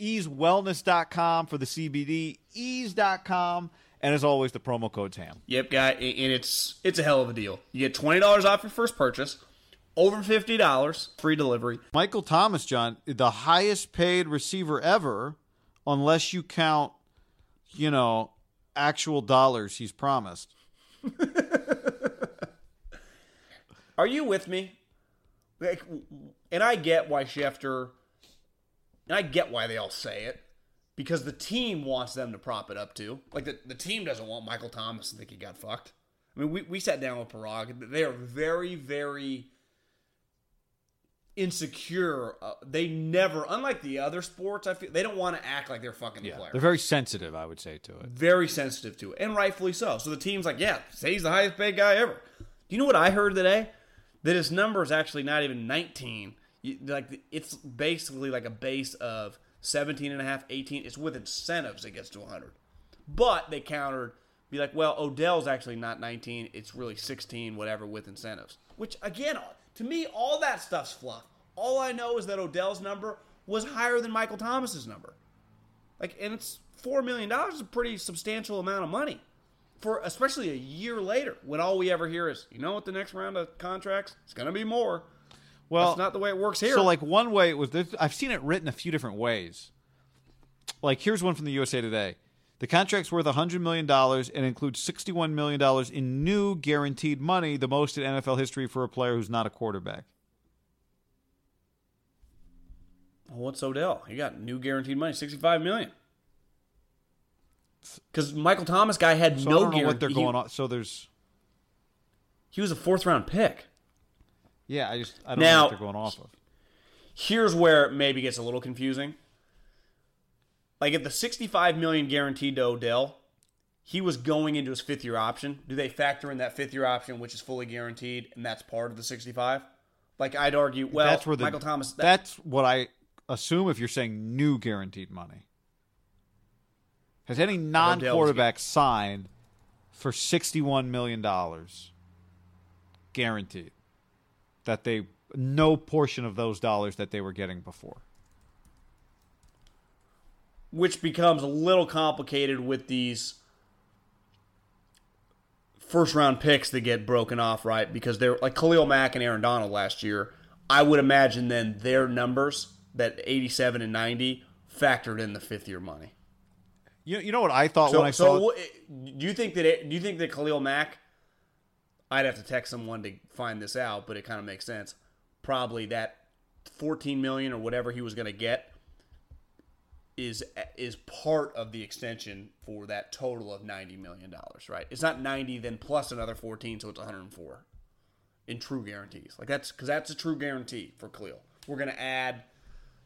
easewellness.com for the CBD, ease.com, and as always, the promo code's ham. Yep, guy, and it's it's a hell of a deal. You get twenty dollars off your first purchase, over fifty dollars, free delivery. Michael Thomas, John, the highest paid receiver ever, unless you count, you know, actual dollars he's promised. Are you with me? Like, and I get why Schefter, and I get why they all say it, because the team wants them to prop it up too. Like the, the team doesn't want Michael Thomas to think he got fucked. I mean, we, we sat down with Parag. They are very, very insecure. Uh, they never, unlike the other sports, I feel they don't want to act like they're fucking the player. They're very sensitive, I would say, to it. very sensitive to it, and rightfully so. So the team's like, yeah, say he's the highest paid guy ever. Do you know what I heard today? That his number is actually not even 19. You- Like it's basically like a base of 17 and a half, 18. It's with incentives it gets to 100. But they countered, be like, well, Odell's actually not 19. It's really 16, whatever, with incentives. Which again, to me, all that stuff's fluff. All I know is that Odell's number was higher than Michael Thomas's number. Like, and it's four million dollars is a pretty substantial amount of money for especially a year later when all we ever hear is, you know what, the next round of contracts it's going to be more. Well, That's not the way it works here. So, like, one way it was, I've seen it written a few different ways. Like, here's one from the USA Today. The contract's worth $100 million and includes $61 million in new guaranteed money, the most in NFL history for a player who's not a quarterback. Well, what's Odell? He got new guaranteed money, sixty-five million. Because Michael Thomas guy had So no I don't know what they're going on. So there's, He was a fourth round pick. Yeah, I just, I don't Now- know what they're going off of. Here's where it maybe gets a little confusing. Like if the 65 million guaranteed to Odell, he was going into his fifth year option. Do they factor in that fifth year option, which is fully guaranteed, and that's part of the 65? Like I'd argue, well, that's where the, Michael Thomas. that- that's what I assume if you're saying new guaranteed money. Has any non quarterback signed for $61 million guaranteed? That they, no portion of those dollars that they were getting before. which becomes a little complicated with these first round picks that get broken off, right? Because they're like Khalil Mack and Aaron Donald last year. I would imagine then their numbers, that 87 and 90, factored in the fifth year money. You, you know what I thought So, when I so saw do you think that it, do you think that Khalil Mack? I'd have to text someone to find this out, but it kind of makes sense. Probably that 14 million or whatever he was going to get is is part of the extension for that total of 90 million dollars, right? It's not 90 then plus another 14, so it's 104 in true guarantees. Like that's because that's a true guarantee for Khalil. We're going to add,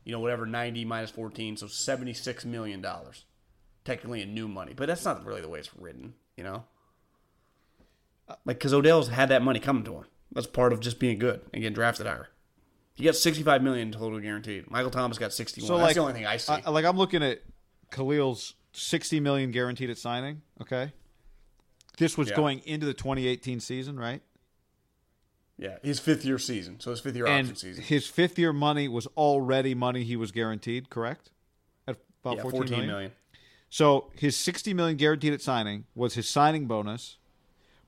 you know, whatever 90 minus 14, so 76 million dollars technically in new money, but that's not really the way it's written, you know? Like, because Odell's had that money coming to him. That's part of just being good and getting drafted higher. He got 65 million total guaranteed. Michael Thomas got 61. So That's like the only thing I see. I- like I'm looking at Khalil's 60 million guaranteed at signing. Okay, this was Yeah. going into the 2018 season, right? yeah, his fifth year season. So his fifth year and option season. his fifth year money was already money he was guaranteed, correct? At about Yeah, 14 14 million? million. So his 60 million guaranteed at signing was his signing bonus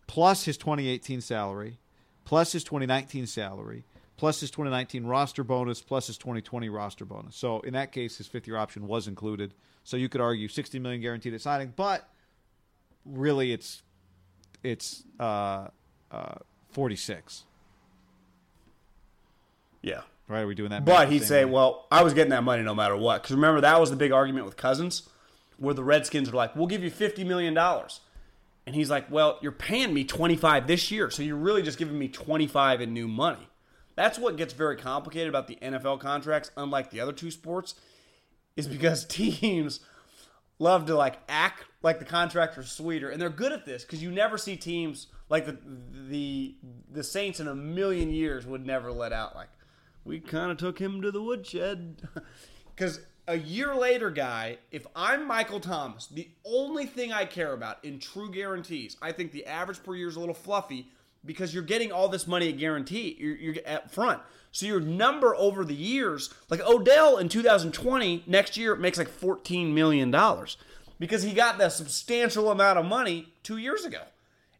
plus his 2018 salary plus his 2019 salary plus his 2019 roster bonus plus his 2020 roster bonus. So in that case his fifth year option was included. So you could argue 60 million guaranteed at signing, but really it's it's uh, uh, 46. Yeah. Right? Are we doing that? But he'd say, way? well, I was getting that money no matter what. Because remember, that was the big argument with Cousins, where the Redskins were like, we'll give you $50 million. And he's like, well, you're paying me 25 this year. So you're really just giving me 25 in new money. That's what gets very complicated about the NFL contracts, unlike the other two sports, is because teams love to like act like the contracts are sweeter, and they're good at this because you never see teams like the the the Saints in a million years would never let out like we kind of took him to the woodshed because a year later, guy, if I'm Michael Thomas, the only thing I care about in true guarantees, I think the average per year is a little fluffy because you're getting all this money at guarantee you're, you're at front. So your number over the years, like Odell in 2020, next year makes like 14 million dollars because he got that substantial amount of money two years ago,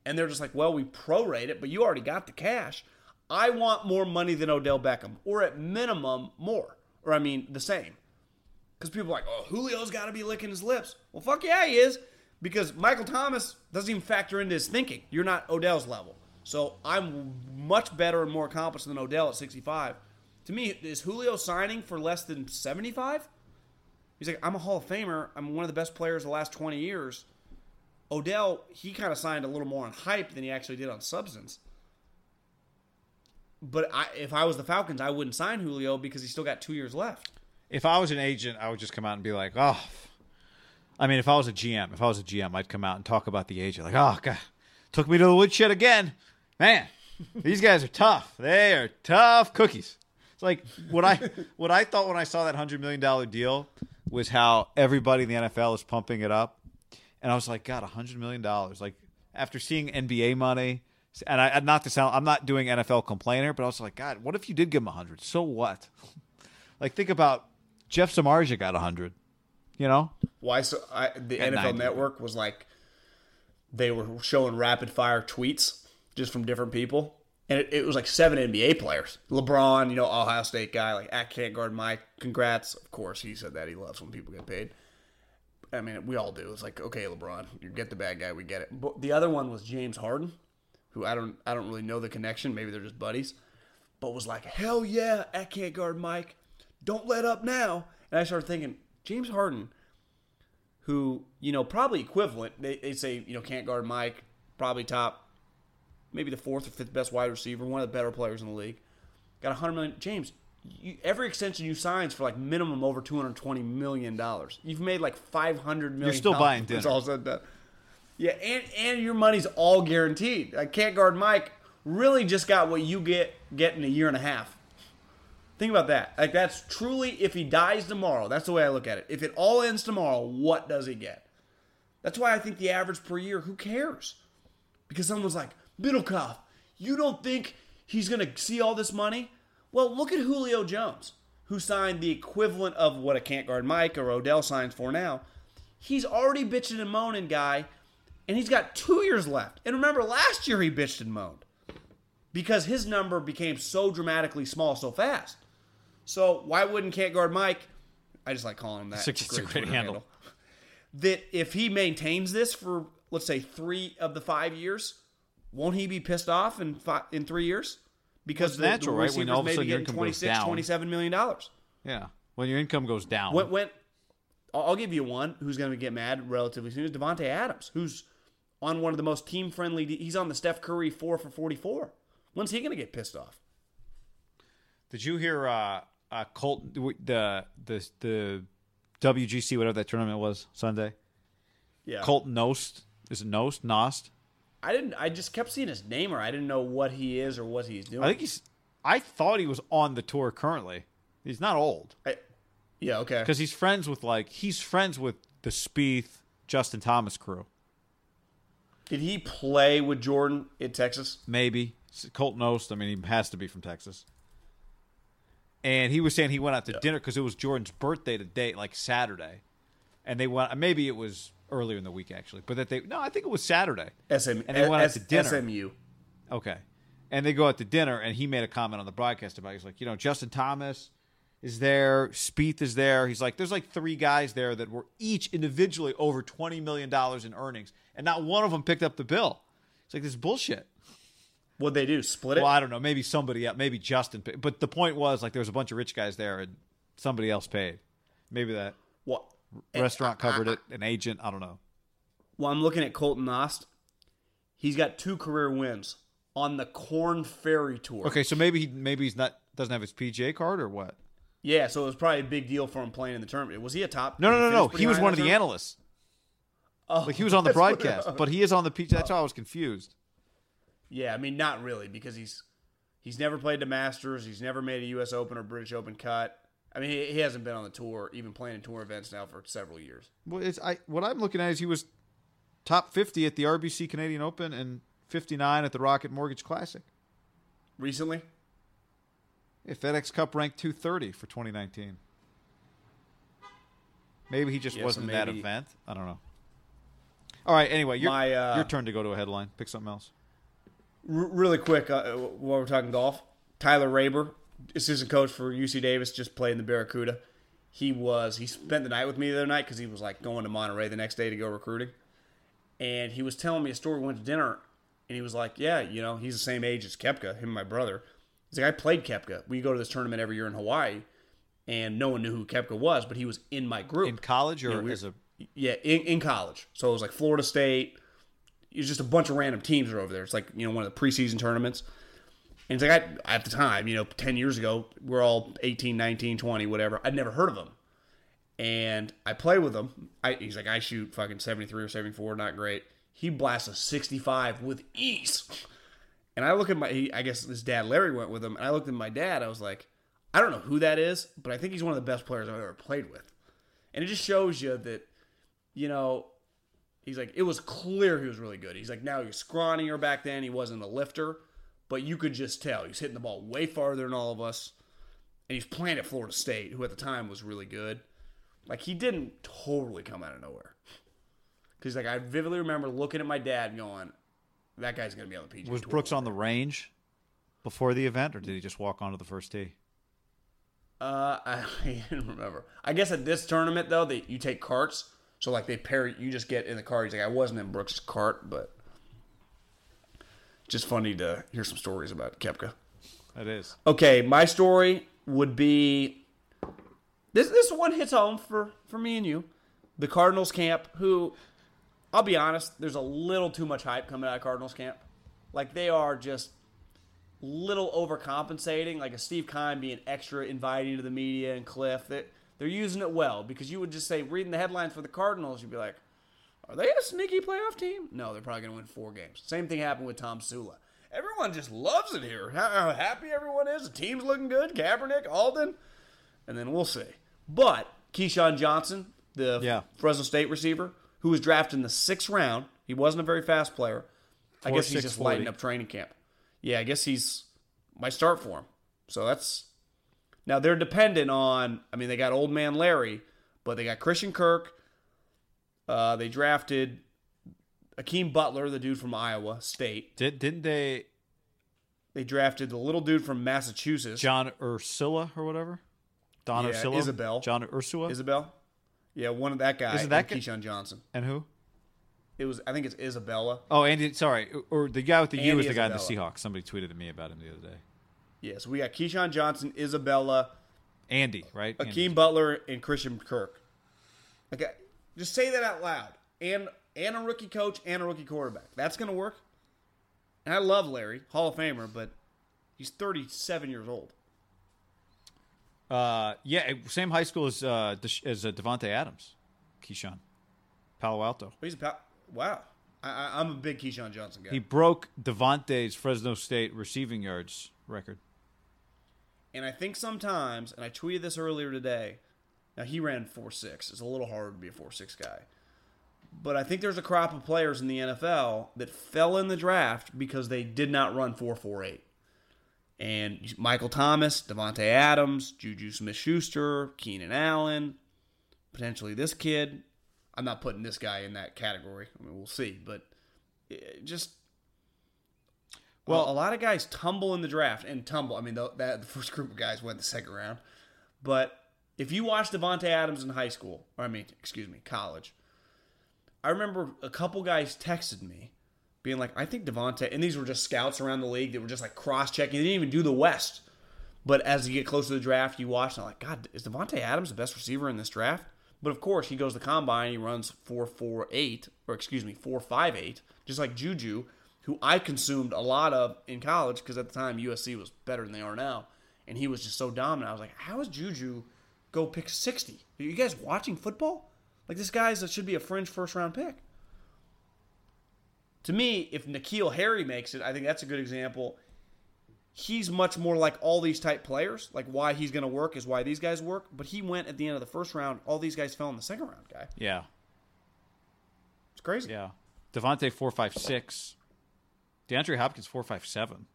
and they're just like, well, we prorate it, but you already got the cash. I want more money than Odell Beckham, or at minimum more, or I mean the same. Because people are like, oh, Julio's got to be licking his lips. Well, fuck yeah, he is. Because Michael Thomas doesn't even factor into his thinking. You're not Odell's level. So I'm much better and more accomplished than Odell at 65. To me, is Julio signing for less than 75? He's like, I'm a Hall of Famer. I'm one of the best players the last 20 years. Odell, he kind of signed a little more on hype than he actually did on substance. But I, if I was the Falcons, I wouldn't sign Julio because he's still got two years left. If I was an agent, I would just come out and be like, oh. I mean, if I was a GM, if I was a GM, I'd come out and talk about the agent. Like, oh, God, took me to the woodshed again. Man, these guys are tough. They are tough cookies. It's like what I what I thought when I saw that hundred million dollar deal was how everybody in the NFL is pumping it up, and I was like, God, hundred million dollars. Like after seeing NBA money, and I not to sound, I'm not doing NFL complainer, but I was like, God, what if you did give him a hundred? So what? Like think about Jeff Samardzija got hundred. You know, Why? So I, the At NFL 90. Network was like they were showing rapid fire tweets just from different people, and it, it was like seven NBA players. LeBron, you know, Ohio State guy, like I can't guard Mike. Congrats, of course. He said that he loves when people get paid. I mean, we all do. It's like, okay, LeBron, you get the bad guy, we get it. But the other one was James Harden, who I don't, I don't really know the connection. Maybe they're just buddies, but was like, hell yeah, I can't guard Mike. Don't let up now. And I started thinking, James Harden, who you know probably equivalent. They, they say you know can't guard Mike, probably top, maybe the fourth or fifth best wide receiver, one of the better players in the league. Got a hundred million. James, you, every extension you signs for like minimum over two hundred twenty million dollars. You've made like 500 million. You're still buying It's dinner. all said and done. Yeah, and and your money's all guaranteed. I can't guard Mike. Really, just got what you get get in a year and a half. Think about that. Like that's truly if he dies tomorrow. That's the way I look at it. If it all ends tomorrow, what does he get? That's why I think the average per year, who cares? Because someone's like, Middlekauff, you don't think he's gonna see all this money? Well, look at Julio Jones, who signed the equivalent of what a can't guard Mike or Odell signs for now. He's already bitching and moaning, guy, and he's got two years left. And remember, last year he bitched and moaned because his number became so dramatically small so fast. So why wouldn't can't guard Mike? I just like calling him that. It's a- it's a great Twitter handle. That if he maintains this for let's say three of the five years, won't he be pissed off in five, in three years? Because it's the, natural, the right? When receivers all of a sudden your getting income goes 26, down. 27 million dollars. yeah. When your income goes down, When, when I'll I'll give you one who's going to get mad relatively soon is Davante Adams, who's on one of the most team friendly. He's on the Steph Curry four for forty four. When's he going to get pissed off? Did you hear uh, uh Colt the the the WGC whatever that tournament was Sunday? Yeah, Colton Knost is it Knost Knost? I didn't. I just kept seeing his name, or I didn't know what he is or what he's doing. I think he's I thought he was on the tour currently. He's not old I, yeah, okay. because he's friends with like he's friends with the Spieth, Justin Thomas crew. Did he play with Jordan in Texas? Maybe Colton Ost. I mean, he has to be from Texas. And he was saying he went out to dinner because it was Jordan's birthday today, like Saturday, and they went. Maybe it was earlier in the week actually, but that they no, I think it was Saturday. SM, And they went out to dinner. SMU. Okay. And they go out to dinner, and he made a comment on the broadcast about. It. He's like, you know, Justin Thomas is there, Spieth is there. He's like, there's like three guys there that were each individually over twenty million dollars in earnings, and not one of them picked up the bill. It's like this bullshit. What'd they do? Split it? Well, I don't know. Maybe somebody else, maybe Justin, paid. but the point was like there was a bunch of rich guys there, and somebody else paid. Maybe that What? Eh, restaurant covered it, an agent. I don't know. Well, I'm looking at Colton Knost. He's got two career wins on the Corn Ferry Tour. Okay, so maybe he maybe he's not doesn't have his PGA card or what? Yeah, so it was probably a big deal for him playing in the tournament. Was he a top? No, no, no, no. He was one of the tournament? analysts. Oh, Like he was oh, on the what- broadcast, but he is on the PGA. That's why I was confused. Yeah, I mean, not really because he's he's never played the Masters. He's never made a U.S. Open or British Open cut. I mean, he, he hasn't been on the tour, even playing in tour events now for several years. Well, it's I what I'm looking at is he was top 50 at the RBC Canadian Open and 59 at the Rocket Mortgage Classic. Recently, Yeah, FedEx Cup ranked 230 for 2019. Maybe he just Yeah, wasn't that maybe- event. I don't know. All right. Anyway, your, My, uh, your turn to go to a headline. Pick something else. R- really quick, uh, while we're talking golf, Tyler Raber, assistant coach for UC Davis, just playing the Barracuda. He was he spent the night with me the other night because he was like going to Monterey the next day to go recruiting, and he was telling me a story. We went to dinner, and he was like, "Yeah, you know, he's the same age as Koepka, him and my brother." He's like, "I played Koepka. We go to this tournament every year in Hawaii, and no one knew who Koepka was, but he was in my group In college or You know, we- as a yeah, in, in college. So it was like Florida State. It was just a bunch of random teams are over there. It's like, you know, one of the preseason tournaments. And it's like, I, at the time, you know, 10 years ago, we're all 18, 19, 20, whatever. I'd never heard of them. And I play with him. I, he's like, I shoot fucking 73 or 74, not great. He blasts a 65 with ease. And I look at my, he, I guess his dad Larry went with him. And I looked at my dad. I was like, I don't know who that is, but I think he's one of the best players I've ever played with. And it just shows you that you know, he's like, it was clear he was really good. He's like, now he was scrawnier back then. He wasn't a lifter, but you could just tell he's hitting the ball way farther than all of us. And he's playing at Florida State, who at the time was really good. Like, he didn't totally come out of nowhere. Because, he's like, I vividly remember looking at my dad and going, that guy's going to be on the PGA was Brooks on the range before the event, or did he just walk onto the first tee? Uh, I, I didn't remember. I guess at this tournament though, that you take carts. So like they pair, you just get in the car. He's like, I wasn't in Brooks' cart, but just funny to hear some stories about Koepka. That is. Okay, my story would be this. This one hits home for for me and you, the Cardinals camp. Who, I'll be honest, there's a little too much hype coming out of Cardinals camp. Like they are just little overcompensating. Like a Steve Keim being extra inviting to the media and Kliff. That they're using it well because you would just say reading the headlines for the Cardinals, you'd be like, are they a sneaky playoff team? No, they're probably going to win four games. Same thing happened with Tomsula. Everyone just loves it here. How, happy everyone is. The team's looking good. Kaepernick, Alden. And then we'll see. But KeeSean Johnson, the Yeah. Fresno State receiver, who was drafted in the sixth round, he wasn't a very fast player. I guess he's just 40. lighting up training camp. Yeah, I guess he's my start for him. So that's now they're dependent on. I mean, they got old man Larry, but they got Christian Kirk. Uh, they drafted Hakeem Butler, the dude from Iowa State. Did didn't they They drafted the little dude from Massachusetts, John Ursula or whatever? Don Yeah, Ursula? Isabel. John Ursula? Isabel. Yeah, one of that guy. Isn't that guy- KeeSean Johnson? and who? It was. I think it's Isabella. Oh, Andy. Sorry, or the guy with the U Andy is the guy in the Seahawks. Somebody tweeted at me about him the other day. Yeah, so we got KeeSean Johnson, Isabella, Andy, right? Hakeem Andy. Butler, and Christian Kirk. Okay, just say that out loud. And and a rookie coach and a rookie quarterback. That's gonna work. And I love Larry, Hall of Famer, but he's 37 years old. Uh, yeah, same high school as uh, as uh, Davante Adams, KeeSean, Palo Alto. He's a pal- wow. I, I, I'm a big KeeSean Johnson guy. He broke Davante's Fresno State receiving yards record. And I think sometimes, and I tweeted this earlier today. Now he ran four six. It's a little hard to be a four six guy. But I think there's a crop of players in the NFL that fell in the draft because they did not run four four eight. And Michael Thomas, Davante Adams, Juju Smith Schuster, Keenan Allen, potentially this kid. I'm not putting this guy in that category. I mean, we'll see. But eh, just well, a, lot of guys tumble in the draft and tumble. I mean, the, that the first group of guys went the second round. But if you watch Davante Adams in high school, or I mean, excuse me, college, I remember a couple guys texted me being like, I think Davante, and these were just scouts around the league that were just like cross checking. They didn't even do the West. But as you get closer to the draft, you watch, and I'm like, God, is Davante Adams the best receiver in this draft? But of course, he goes to the combine, he runs 4.48, or excuse me, 4.58, just like Juju, who I consumed a lot of in college because at the time USC was better than they are now. And he was just so dominant. I was like, how is Juju go pick 60? Are you guys watching football? Like, this guy's that should be a fringe first round pick. To me, if N'Keal Harry makes it, I think that's a good example. He's much more like all these type players. Like why he's going to work is why these guys work. But he went at the end of the first round. All these guys fell in the second round, guy. Yeah. It's crazy. Yeah. Davante four five six. DeAndre Hopkins four five seven.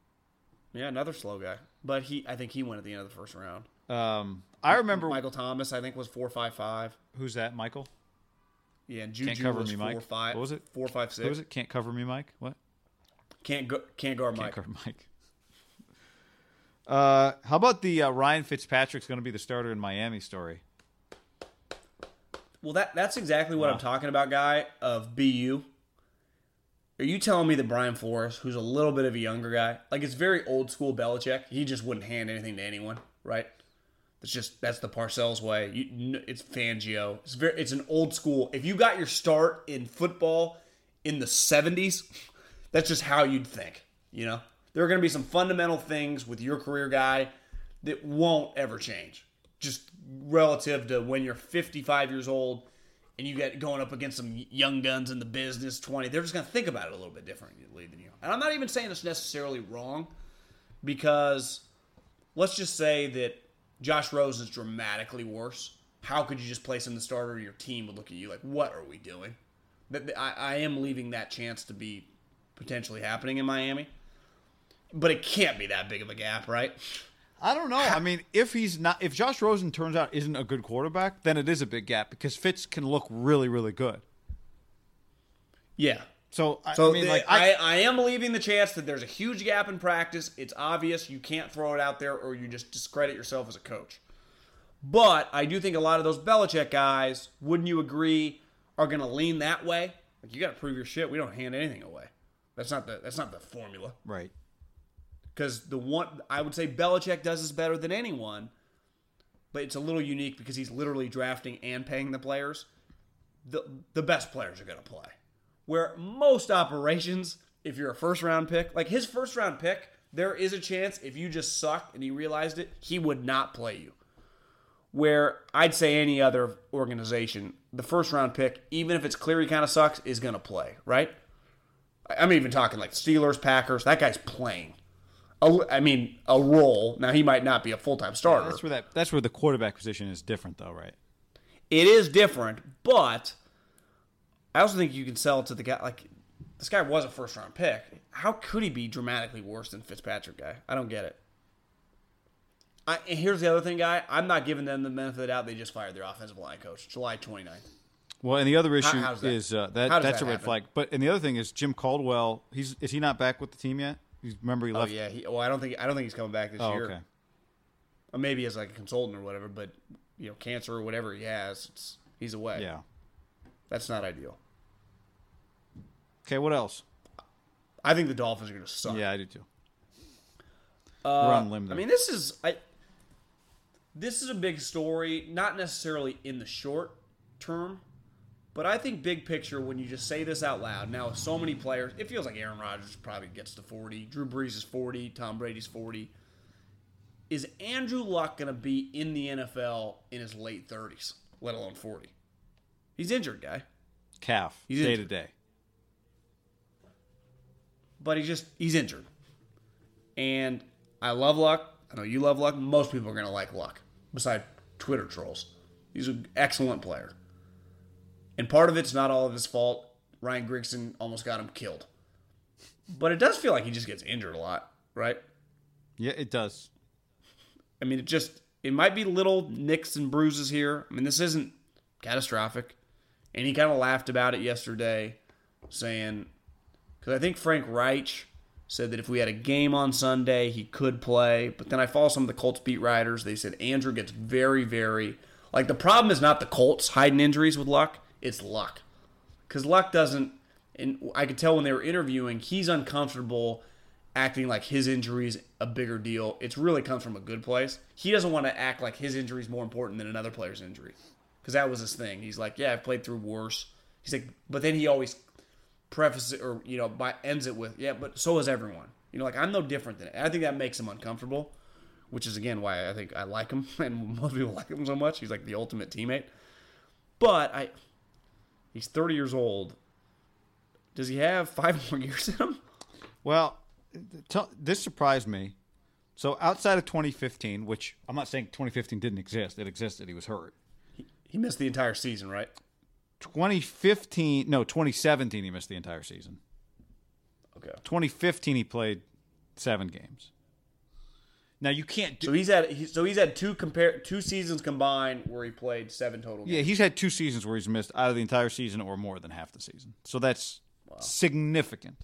Yeah, another slow guy. But he, I think he went at the end of the first round. Um, I remember Michael Thomas. I think was four five five. Who's that? Michael. Yeah, and Juju Can't cover me, four Mike. five. What was it? Four five six. What was it? Can't cover me, Mike. What? Can't go. Can't guard Can't Mike. cover Mike. Uh, how about the uh, Ryan Fitzpatrick's going to be the starter in Miami story? Well, that that's exactly what Wow. I'm talking about, guy. Of BU. Are you telling me that Brian Flores, who's a little bit of a younger guy, like it's very old school Belichick, he just wouldn't hand anything to anyone, right? That's just that's the Parcells way. You, it's Fangio. It's very. It's an old school. If you got your start in football in the '70s, that's just how you'd think. You know, there are going to be some fundamental things with your career guy that won't ever change. Just relative to when you're 55 years old and you get going up against some young guns in the business 20 they're just going to think about it a little bit differently than you and i'm not even saying it's necessarily wrong because let's just say that josh rosen is dramatically worse. How could you just place him the starter your team would look at you like what are we doing? I am leaving that chance to be potentially happening in miami. But it can't be that big of a gap right I don't know. I mean, if he's not, if Josh Rosen turns out isn't a good quarterback, then it is a big gap because Fitz can look really, really good. yeah So, I, So I mean, the- like, I, I, I am leaving the chance that there's a huge gap in practice. It's obvious you can't throw it out there, or you just discredit yourself as a coach. But I do think a lot of those Belichick guys, wouldn't you agree, are going to lean that way? Like you got to prove your shit. We don't hand anything away. That's not the that's not the formula. right. Because the one I would say Belichick does this better than anyone, but it's a little unique because he's literally drafting and paying the players. The the best players are going to play. Where most operations, if you're a first round pick, like his first round pick, there is a chance if you just suck and he realized it, he would not play you. Where I'd say any other organization, the first round pick, even if it's clear he kind of sucks, is going to play, right? I'm even talking like Steelers, Packers. That guy's playing. A, I mean, a role. Now he might not be a full time starter. That's where that. That's where the quarterback position is different, though, right? It is different, but I also think you can sell to the guy. Like this guy was a first round pick. How could he be dramatically worse than Fitzpatrick guy? I don't get it. I, and here's the other thing, guy. I'm not giving them the benefit of the doubt. They just fired their offensive line coach July 29th. Well, and the other issue how's that? is uh, that that's that a red happen? flag. But and the other thing is Jim Caldwell. He's is he not back with the team yet? Remember he Oh left. yeah. He, well, I don't think I don't think he's coming back this Oh, year. okay. Or maybe as like a consultant or whatever. But you know, cancer or whatever he has, it's, he's away. Yeah. That's not ideal. Okay. What else? I think the Dolphins are going to suck. Yeah, I do too. Uh, We're on limb I mean, this is I. This is a big story, not necessarily in the short term, but I think big picture when you just say this out loud. Now, with so many players, it feels like Aaron Rodgers probably gets to forty. Drew Brees is forty. Tom Brady's forty. Is Andrew Luck going to be in the NFL in his late thirties, let alone forty? He's injured, guy, Calf He's day to day. but he's just he's injured. And I love Luck. I know you love Luck. Most people are going to like Luck, besides Twitter trolls. He's an excellent player. And part of it's not all of his fault. Ryan Grigson almost got him killed. But it does feel like he just gets injured a lot, right? Yeah, it does. I mean, it just it might be little nicks and bruises here. I mean, this isn't catastrophic. And he kind of laughed about it yesterday, saying, because I think Frank Reich said that if we had a game on Sunday, he could play. But then I follow some of the Colts beat writers. They said Andrew gets very, very like the problem is not the Colts hiding injuries with Luck; it's Luck, because Luck doesn't. And I could tell when they were interviewing, he's uncomfortable acting like his injury is a bigger deal. It's really comes from a good place. He doesn't want to act like his injury is more important than another player's injury, because that was his thing. He's like, yeah, I've played through worse. He's like, but then he always prefaces it or you know by, ends it with, yeah, but so is everyone. You know, like I'm no different than it. I think that makes him uncomfortable, which is again why I think I like him and most people like him so much. He's like the ultimate teammate. But I, he's 30 years old. Does he have five more years in him? Well, t- this surprised me. So outside of 2015, which I'm not saying 2015 didn't exist, it existed. He was hurt. He missed the entire season, right? 2015, no, 2017, he missed the entire season. Okay. 2015, he played seven games. Now you can't do. So he's had he, so he's had two compare two seasons combined where he played seven total. Games. Yeah, he's had two seasons where he's missed out of the entire season or more than half the season. So that's significant.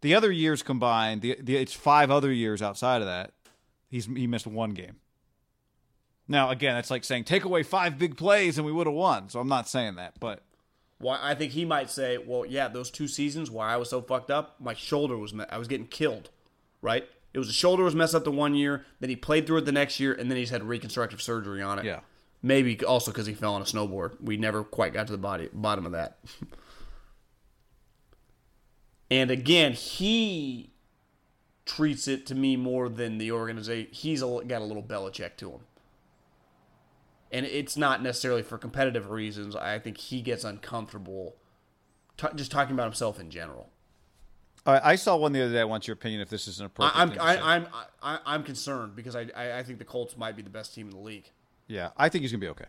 The other years combined, the, the it's five other years outside of that. He's he missed one game. Now again, that's like saying take away five big plays and we would have won. So I'm not saying that, but Why I think he might say, well, yeah, those two seasons why I was so fucked up, my shoulder was I was getting killed, right? It was the shoulder was messed up the one year, then he played through it the next year, and then he's had reconstructive surgery on it. Yeah. maybe also because he fell on a snowboard. We never quite got to the body bottom of that. and again, he treats it to me more than the organization. He's a, got a little Belichick to him. And it's not necessarily for competitive reasons. I think he gets uncomfortable t- just talking about himself in general. All right, I saw one the other day. I want your opinion if this is an appropriate. I, I'm thing to say. I, I'm I, I'm concerned because I, I I think the Colts might be the best team in the league. yeah, I think he's gonna be okay.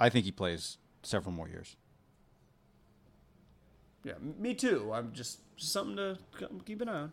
I think he plays several more years. Yeah, me too. I'm just something to keep an eye on.